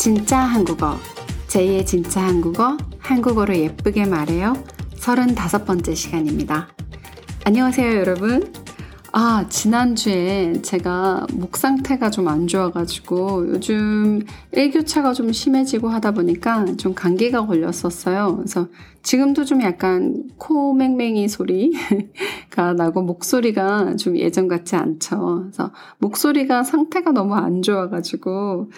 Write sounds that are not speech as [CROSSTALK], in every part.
진짜 한국어. 제2의 진짜 한국어, 한국어로 예쁘게 말해요. 35번째 시간입니다. 안녕하세요, 여러분. 아, 지난주에 제가 목 상태가 좀 안 좋아가지고 요즘 일교차가 좀 심해지고 하다 보니까 좀 감기가 걸렸었어요. 그래서 지금도 좀 약간 코 맹맹이 소리가 [LAUGHS] 나고 목소리가 좀 예전 같지 않죠. 그래서 목소리가 상태가 너무 안 좋아가지고 어,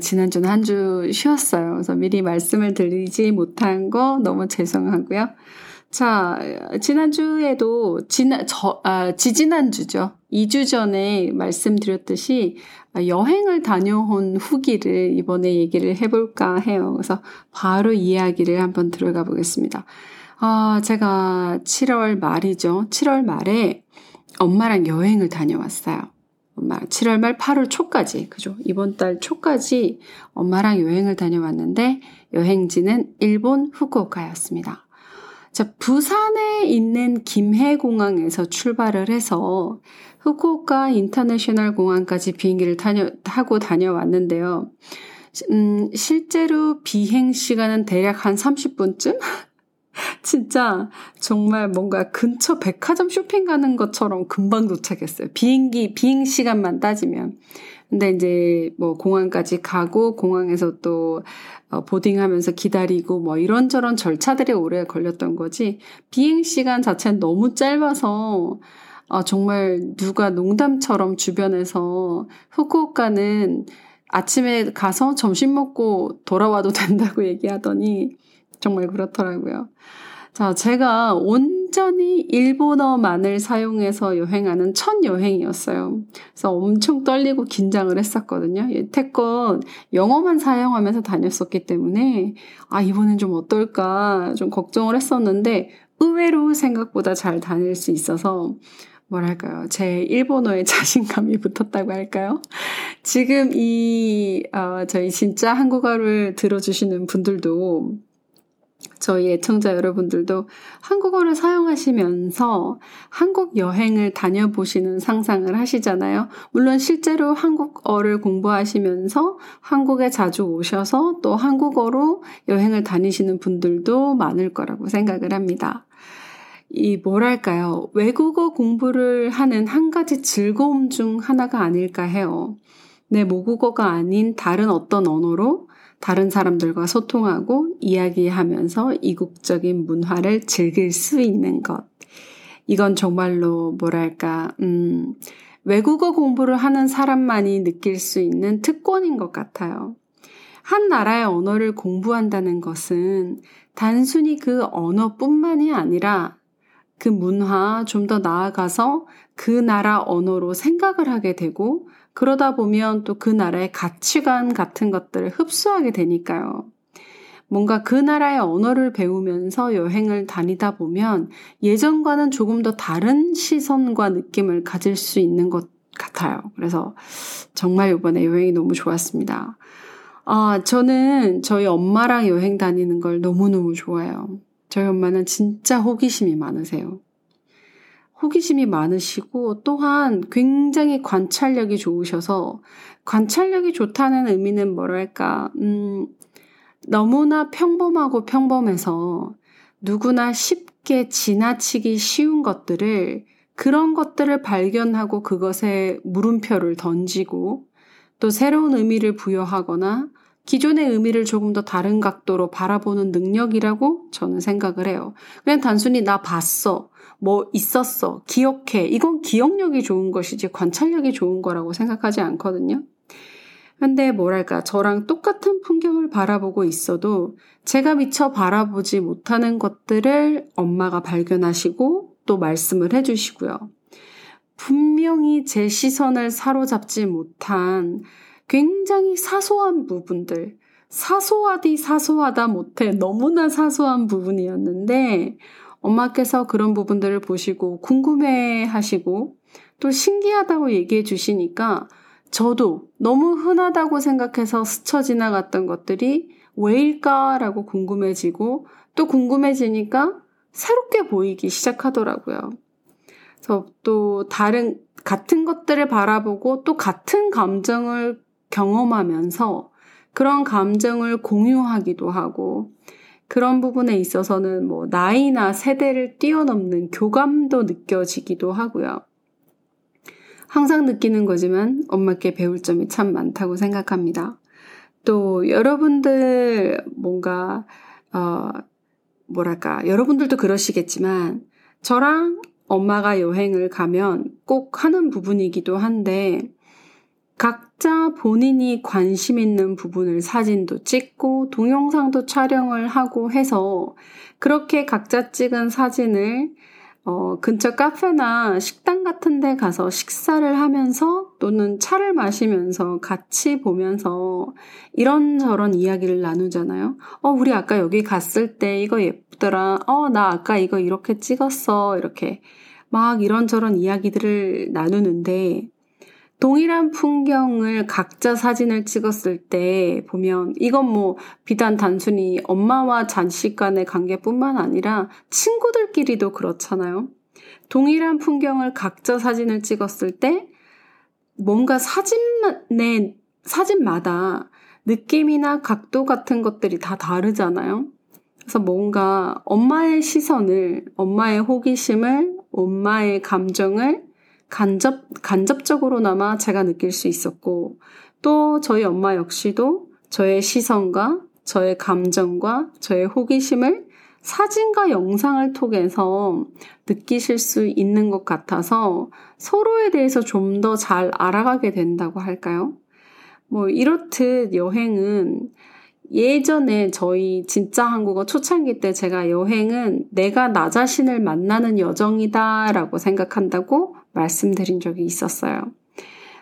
지난주는 한 주 쉬었어요. 그래서 미리 말씀을 드리지 못한 거 너무 죄송하고요. 자, 지난주에도, 지난, 저, 아, 지지난주죠. 2주 전에 말씀드렸듯이 여행을 다녀온 후기를 이번에 얘기를 해 볼까 해요. 그래서 바로 이야기를 한번 들어가 보겠습니다. 아, 제가 7월 말이죠. 7월 말에 엄마랑 여행을 다녀왔어요. 엄마 7월 말 8월 초까지 그죠? 이번 달 초까지 엄마랑 여행을 다녀왔는데 여행지는 일본 후쿠오카였습니다. 자, 부산에 있는 김해공항에서 출발을 해서 후쿠오카 인터내셔널 공항까지 비행기를 다녀, 타고 다녀왔는데요. 음, 실제로 비행 시간은 대략 한 30분쯤? [LAUGHS] 진짜 정말 뭔가 근처 백화점 쇼핑 가는 것처럼 금방 도착했어요. 비행기, 비행 시간만 따지면. 근데 이제 뭐 공항까지 가고 공항에서 또 어, 보딩하면서 기다리고 뭐 이런저런 절차들이 오래 걸렸던 거지 비행 시간 자체는 너무 짧아서 어, 정말 누가 농담처럼 주변에서 후쿠오카는 아침에 가서 점심 먹고 돌아와도 [LAUGHS] 된다고 얘기하더니 정말 그렇더라고요. 자, 제가 온전히 일본어만을 사용해서 여행하는 첫 여행이었어요. 그래서 엄청 떨리고 긴장을 했었거든요. 태권 영어만 사용하면서 다녔었기 때문에, 아, 이번엔 좀 어떨까 좀 걱정을 했었는데, 의외로 생각보다 잘 다닐 수 있어서, 뭐랄까요. 제 일본어에 [LAUGHS] 자신감이 붙었다고 할까요? 지금 이, 어, 저희 진짜 한국어를 들어주시는 분들도 저희 애청자 여러분들도 한국어를 사용하시면서 한국 여행을 다녀보시는 상상을 하시잖아요. 물론 실제로 한국어를 공부하시면서 한국에 자주 오셔서 또 한국어로 여행을 다니시는 분들도 많을 거라고 생각을 합니다. 이 뭐랄까요. 외국어 공부를 하는 한 가지 즐거움 중 하나가 아닐까 해요. 내 모국어가 아닌 다른 어떤 언어로 다른 사람들과 소통하고 이야기하면서 이국적인 문화를 즐길 수 있는 것. 이건 정말로 뭐랄까, 음, 외국어 공부를 하는 사람만이 느낄 수 있는 특권인 것 같아요. 한 나라의 언어를 공부한다는 것은 단순히 그 언어뿐만이 아니라 그 문화 좀 더 나아가서 그 나라 언어로 생각을 하게 되고 그러다 보면 또 그 나라의 가치관 같은 것들을 흡수하게 되니까요. 뭔가 그 나라의 언어를 배우면서 여행을 다니다 보면 예전과는 조금 더 다른 시선과 느낌을 가질 수 있는 것 같아요. 그래서 정말 이번에 여행이 너무 좋았습니다. 아, 저는 저희 엄마랑 여행 다니는 걸 너무너무 좋아해요. 저희 엄마는 진짜 호기심이 많으세요. 호기심이 많으시고 또한 굉장히 관찰력이 좋으셔서 관찰력이 좋다는 의미는 뭐랄까, 음, 너무나 평범하고 평범해서 누구나 쉽게 지나치기 쉬운 것들을 그런 것들을 발견하고 그것에 물음표를 던지고 또 새로운 의미를 부여하거나 기존의 의미를 조금 더 다른 각도로 바라보는 능력이라고 저는 생각을 해요. 그냥 단순히 나 봤어. 뭐 있었어. 기억해. 이건 기억력이 좋은 것이지 관찰력이 좋은 거라고 생각하지 않거든요. 근데 뭐랄까, 저랑 똑같은 풍경을 바라보고 있어도 제가 미처 바라보지 못하는 것들을 엄마가 발견하시고 또 말씀을 해주시고요. 분명히 제 시선을 사로잡지 못한 굉장히 사소한 부분들, 사소하디 사소하다 못해 너무나 사소한 부분이었는데, 엄마께서 그런 부분들을 보시고 궁금해 하시고 또 신기하다고 얘기해 주시니까 저도 너무 흔하다고 생각해서 스쳐 지나갔던 것들이 왜일까라고 궁금해지고 또 궁금해지니까 새롭게 보이기 시작하더라고요. 그래서 또 다른 같은 것들을 바라보고 또 같은 감정을 경험하면서 그런 감정을 공유하기도 하고 그런 부분에 있어서는 뭐 나이나 세대를 뛰어넘는 교감도 느껴지기도 하고요. 항상 느끼는 거지만 엄마께 배울 점이 참 많다고 생각합니다. 또 여러분들 뭔가 어 뭐랄까 여러분들도 그러시겠지만 저랑 엄마가 여행을 가면 꼭 하는 부분이기도 한데 각자 본인이 관심 있는 부분을 사진도 찍고 동영상도 촬영을 하고 해서 그렇게 각자 찍은 사진을 어, 근처 카페나 식당 같은 데 가서 식사를 하면서 또는 차를 마시면서 같이 보면서 이런저런 이야기를 나누잖아요. 어, 우리 아까 여기 갔을 때 이거 예쁘더라. 어, 나 아까 이거 이렇게 찍었어. 이렇게 막 이런저런 이야기들을 나누는데 동일한 풍경을 각자 사진을 찍었을 때 보면 이건 뭐 비단 단순히 엄마와 자식 간의 관계뿐만 아니라 친구들끼리도 그렇잖아요. 동일한 풍경을 각자 사진을 찍었을 때 뭔가 사진내 사진마다 느낌이나 각도 같은 것들이 다 다르잖아요. 그래서 뭔가 엄마의 시선을, 엄마의 호기심을, 엄마의 감정을 간접, 간접적으로나마 제가 느낄 수 있었고, 또 저희 엄마 역시도 저의 시선과 저의 감정과 저의 호기심을 사진과 영상을 통해서 느끼실 수 있는 것 같아서 서로에 대해서 좀 더 잘 알아가게 된다고 할까요? 뭐, 이렇듯 여행은 예전에 저희 진짜 한국어 초창기 때 제가 여행은 내가 나 자신을 만나는 여정이다 라고 생각한다고 말씀드린 적이 있었어요.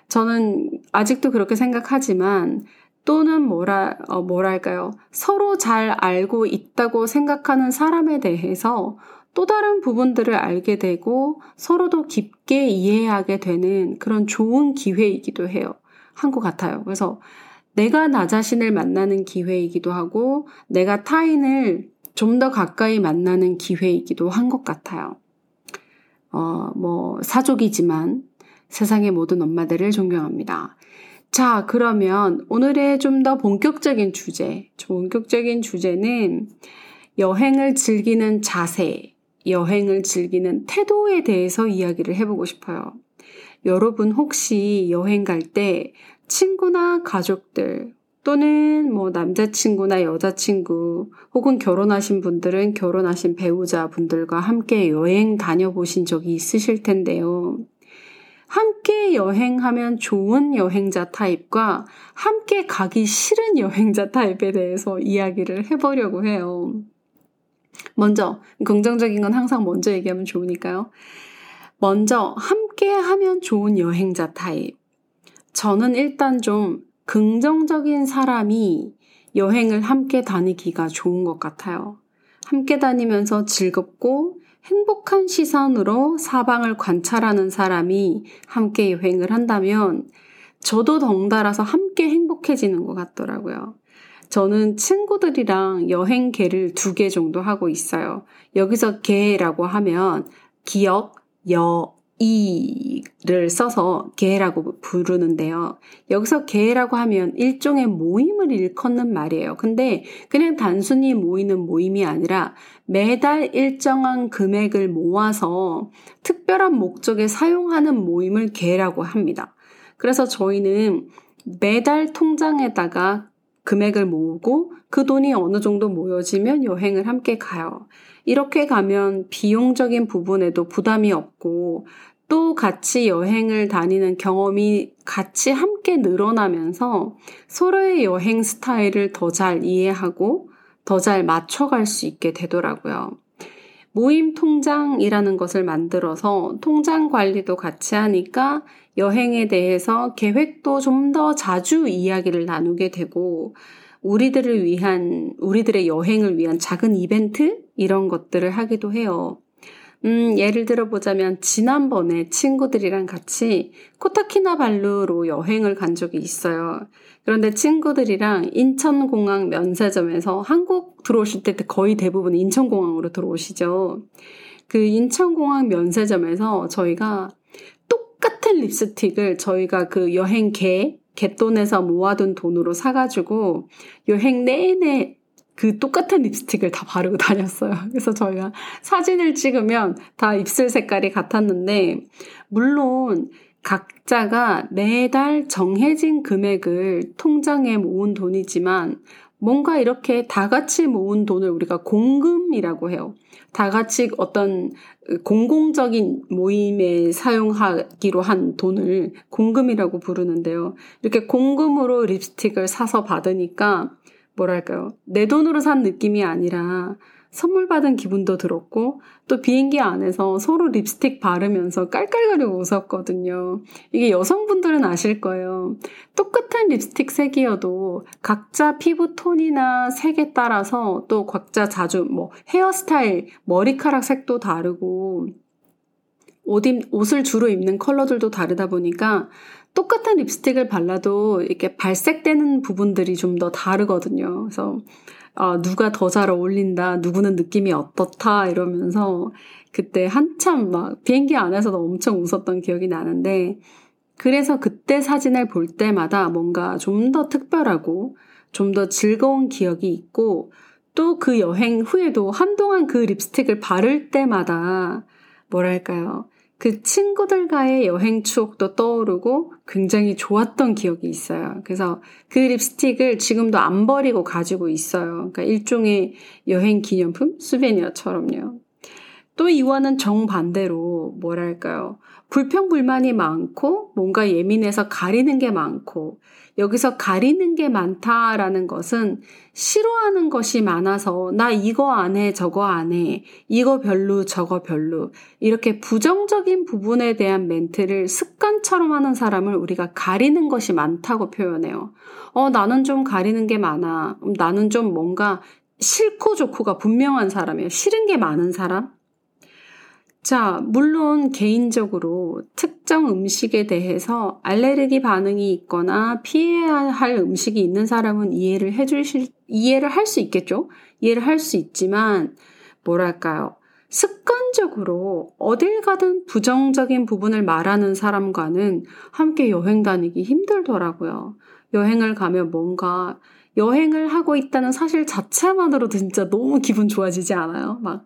저는 아직도 그렇게 생각하지만 또는 뭐라, 어, 뭐랄까요. 서로 잘 알고 있다고 생각하는 사람에 대해서 또 다른 부분들을 알게 되고 서로도 깊게 이해하게 되는 그런 좋은 기회이기도 해요. 한 것 같아요. 그래서 내가 나 자신을 만나는 기회이기도 하고 내가 타인을 좀 더 가까이 만나는 기회이기도 한 것 같아요. 어, 뭐, 사족이지만 세상의 모든 엄마들을 존경합니다. 자, 그러면 오늘의 좀 더 본격적인 주제, 본격적인 주제는 여행을 즐기는 자세, 여행을 즐기는 태도에 대해서 이야기를 해보고 싶어요. 여러분 혹시 여행 갈 때 친구나 가족들 또는 뭐 남자친구나 여자친구 혹은 결혼하신 분들은 결혼하신 배우자 분들과 함께 여행 다녀보신 적이 있으실 텐데요. 함께 여행하면 좋은 여행자 타입과 함께 가기 싫은 여행자 타입에 대해서 이야기를 해보려고 해요. 먼저, 긍정적인 건 항상 먼저 얘기하면 좋으니까요. 먼저, 함께 하면 좋은 여행자 타입. 저는 일단 좀 긍정적인 사람이 여행을 함께 다니기가 좋은 것 같아요. 함께 다니면서 즐겁고 행복한 시선으로 사방을 관찰하는 사람이 함께 여행을 한다면 저도 덩달아서 함께 행복해지는 것 같더라고요. 저는 친구들이랑 여행 계를 두 개 정도 하고 있어요. 여기서 계라고 하면 기억, 여, 이를 써서 개라고 부르는데요. 여기서 개라고 하면 일종의 모임을 일컫는 말이에요. 근데 그냥 단순히 모이는 모임이 아니라 매달 일정한 금액을 모아서 특별한 목적에 사용하는 모임을 개라고 합니다. 그래서 저희는 매달 통장에다가 금액을 모으고 그 돈이 어느 정도 모여지면 여행을 함께 가요. 이렇게 가면 비용적인 부분에도 부담이 없고 또 같이 여행을 다니는 경험이 같이 함께 늘어나면서 서로의 여행 스타일을 더 잘 이해하고 더 잘 맞춰갈 수 있게 되더라고요. 모임 통장이라는 것을 만들어서 통장 관리도 같이 하니까 여행에 대해서 계획도 좀 더 자주 이야기를 나누게 되고 우리들을 위한, 우리들의 여행을 위한 작은 이벤트? 이런 것들을 하기도 해요. 음, 예를 들어 보자면 지난번에 친구들이랑 같이 코타키나발루로 여행을 간 적이 있어요. 그런데 친구들이랑 인천공항 면세점에서 한국 들어오실 때 거의 대부분 인천공항으로 들어오시죠. 그 인천공항 면세점에서 저희가 똑같은 립스틱을 저희가 그 여행 계 갯돈에서 모아둔 돈으로 사가지고 여행 내내 그 똑같은 립스틱을 다 바르고 다녔어요. [LAUGHS] 그래서 저희가 사진을 찍으면 다 입술 색깔이 같았는데, 물론 각자가 매달 정해진 금액을 통장에 모은 돈이지만, 뭔가 이렇게 다 같이 모은 돈을 우리가 공금이라고 해요. 다 같이 어떤 공공적인 모임에 사용하기로 한 돈을 공금이라고 부르는데요. 이렇게 공금으로 립스틱을 사서 받으니까 뭐랄까요. 내 돈으로 산 느낌이 아니라 선물 받은 기분도 들었고 또 비행기 안에서 서로 립스틱 바르면서 깔깔거리고 웃었거든요. 이게 여성분들은 아실 거예요. 똑같은 립스틱 색이어도 각자 피부 톤이나 색에 따라서 또 각자 자주 뭐 헤어스타일, 머리카락 색도 다르고 옷, 옷을 주로 입는 컬러들도 다르다 보니까 똑같은 립스틱을 발라도 이렇게 발색되는 부분들이 좀 더 다르거든요. 그래서 어, 누가 더 잘 어울린다, 누구는 느낌이 어떻다 이러면서 그때 한참 막 비행기 안에서도 엄청 웃었던 기억이 나는데 그래서 그때 사진을 볼 때마다 뭔가 좀 더 특별하고 좀 더 즐거운 기억이 있고 또 그 여행 후에도 한동안 그 립스틱을 바를 때마다 뭐랄까요. 그 친구들과의 여행 추억도 떠오르고 굉장히 좋았던 기억이 있어요. 그래서 그 립스틱을 지금도 안 버리고 가지고 있어요. 그러니까 일종의 여행 기념품? 수베니어처럼요. 또 이와는 정반대로 뭐랄까요. 불평불만이 많고 뭔가 예민해서 가리는 게 많고 여기서 가리는 게 많다라는 것은 싫어하는 것이 많아서 나 이거 안 해, 저거 안 해, 이거 별로, 저거 별로 이렇게 부정적인 부분에 대한 멘트를 습관처럼 하는 사람을 우리가 가리는 것이 많다고 표현해요. 어, 나는 좀 가리는 게 많아. 음, 나는 좀 뭔가 싫고 좋고가 분명한 사람이에요. 싫은 게 많은 사람? 자, 물론 개인적으로 특정 음식에 대해서 알레르기 반응이 있거나 피해야 할 음식이 있는 사람은 이해를 해주실, 이해를 할 수 있겠죠? 이해를 할 수 있지만, 뭐랄까요. 습관적으로 어딜 가든 부정적인 부분을 말하는 사람과는 함께 여행 다니기 힘들더라고요. 여행을 가면 뭔가 여행을 하고 있다는 사실 자체만으로도 진짜 너무 기분 좋아지지 않아요? 막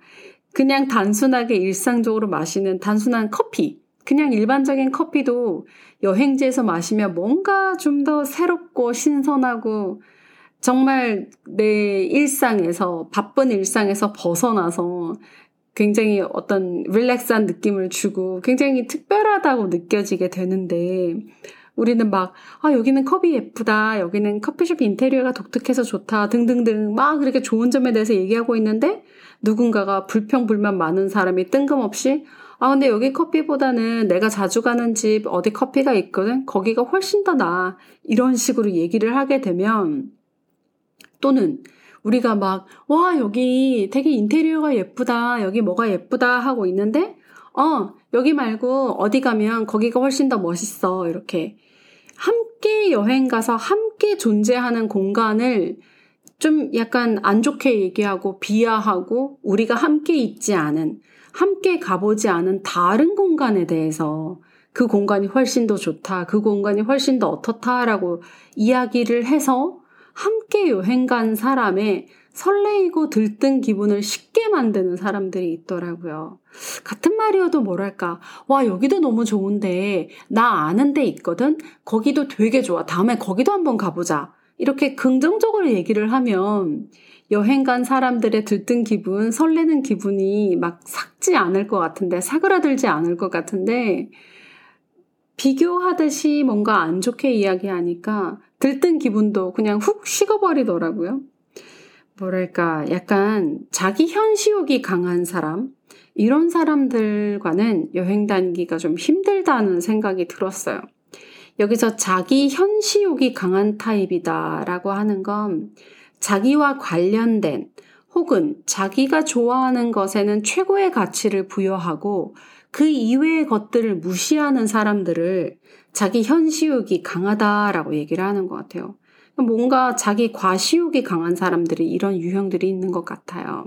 그냥 단순하게 일상적으로 마시는 단순한 커피, 그냥 일반적인 커피도 여행지에서 마시면 뭔가 좀 더 새롭고 신선하고 정말 내 일상에서, 바쁜 일상에서 벗어나서 굉장히 어떤 릴렉스한 느낌을 주고 굉장히 특별하다고 느껴지게 되는데 우리는 막, 아, 여기는 컵이 예쁘다. 여기는 커피숍 인테리어가 독특해서 좋다. 등등등 막 그렇게 좋은 점에 대해서 얘기하고 있는데 누군가가 불평불만 많은 사람이 뜬금없이 아, 근데 여기 커피보다는 내가 자주 가는 집 어디 커피가 있거든? 거기가 훨씬 더 나아. 이런 식으로 얘기를 하게 되면 또는 우리가 막, 와, 여기 되게 인테리어가 예쁘다. 여기 뭐가 예쁘다. 하고 있는데, 어, 여기 말고 어디 가면 거기가 훨씬 더 멋있어. 이렇게. 함께 여행 가서 함께 존재하는 공간을 좀 약간 안 좋게 얘기하고 비하하고 우리가 함께 있지 않은, 함께 가보지 않은 다른 공간에 대해서 그 공간이 훨씬 더 좋다, 그 공간이 훨씬 더 어떻다라고 이야기를 해서 함께 여행 간 사람의 설레이고 들뜬 기분을 쉽게 만드는 사람들이 있더라고요. 같은 말이어도 뭐랄까, 와, 여기도 너무 좋은데, 나 아는 데 있거든? 거기도 되게 좋아. 다음에 거기도 한번 가보자. 이렇게 긍정적으로 얘기를 하면 여행 간 사람들의 들뜬 기분, 설레는 기분이 막 삭지 않을 것 같은데, 사그라들지 않을 것 같은데, 비교하듯이 뭔가 안 좋게 이야기하니까 들뜬 기분도 그냥 훅 식어버리더라고요. 뭐랄까, 약간 자기 현시욕이 강한 사람, 이런 사람들과는 여행 다니기가 좀 힘들다는 생각이 들었어요. 여기서 자기 현시욕이 강한 타입이다라고 하는 건 자기와 관련된 혹은 자기가 좋아하는 것에는 최고의 가치를 부여하고 그 이외의 것들을 무시하는 사람들을 자기 현시욕이 강하다라고 얘기를 하는 것 같아요. 뭔가 자기 과시욕이 강한 사람들이 이런 유형들이 있는 것 같아요.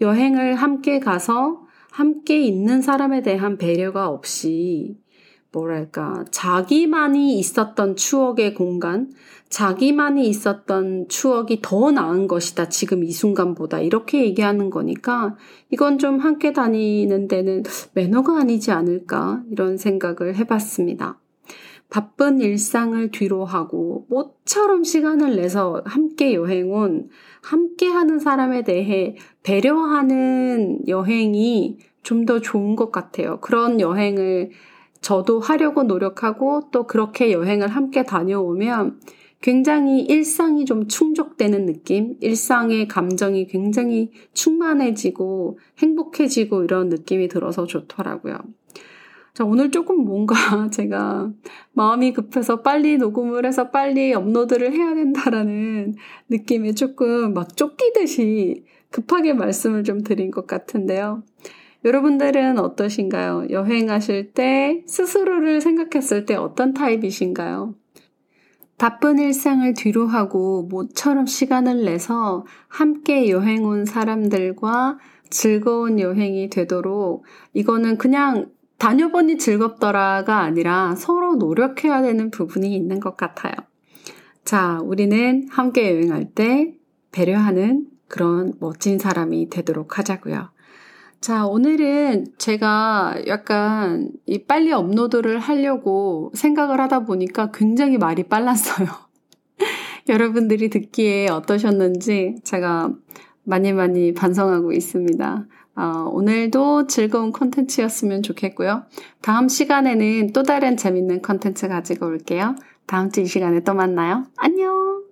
여행을 함께 가서 함께 있는 사람에 대한 배려가 없이 뭐랄까, 자기만이 있었던 추억의 공간, 자기만이 있었던 추억이 더 나은 것이다. 지금 이 순간보다. 이렇게 얘기하는 거니까 이건 좀 함께 다니는 데는 매너가 아니지 않을까. 이런 생각을 해봤습니다. 바쁜 일상을 뒤로 하고 모처럼 시간을 내서 함께 여행 온 함께 하는 사람에 대해 배려하는 여행이 좀 더 좋은 것 같아요. 그런 여행을 저도 하려고 노력하고 또 그렇게 여행을 함께 다녀오면 굉장히 일상이 좀 충족되는 느낌, 일상의 감정이 굉장히 충만해지고 행복해지고 이런 느낌이 들어서 좋더라고요. 자, 오늘 조금 뭔가 [LAUGHS] 제가 마음이 급해서 빨리 녹음을 해서 빨리 업로드를 해야 된다라는 느낌에 조금 막 쫓기듯이 급하게 말씀을 좀 드린 것 같은데요. 여러분들은 어떠신가요? 여행하실 때 스스로를 생각했을 때 어떤 타입이신가요? 바쁜 일상을 뒤로 하고 모처럼 시간을 내서 함께 여행 온 사람들과 즐거운 여행이 되도록 이거는 그냥 다녀보니 즐겁더라가 아니라 서로 노력해야 되는 부분이 있는 것 같아요. 자, 우리는 함께 여행할 때 배려하는 그런 멋진 사람이 되도록 하자고요. 자, 오늘은 제가 약간 이 빨리 업로드를 하려고 생각을 하다 보니까 굉장히 말이 빨랐어요. [LAUGHS] 여러분들이 듣기에 어떠셨는지 제가 많이 많이 반성하고 있습니다. 어, 오늘도 즐거운 컨텐츠였으면 좋겠고요. 다음 시간에는 또 다른 재밌는 컨텐츠 가지고 올게요. 다음 주 이 시간에 또 만나요. 안녕!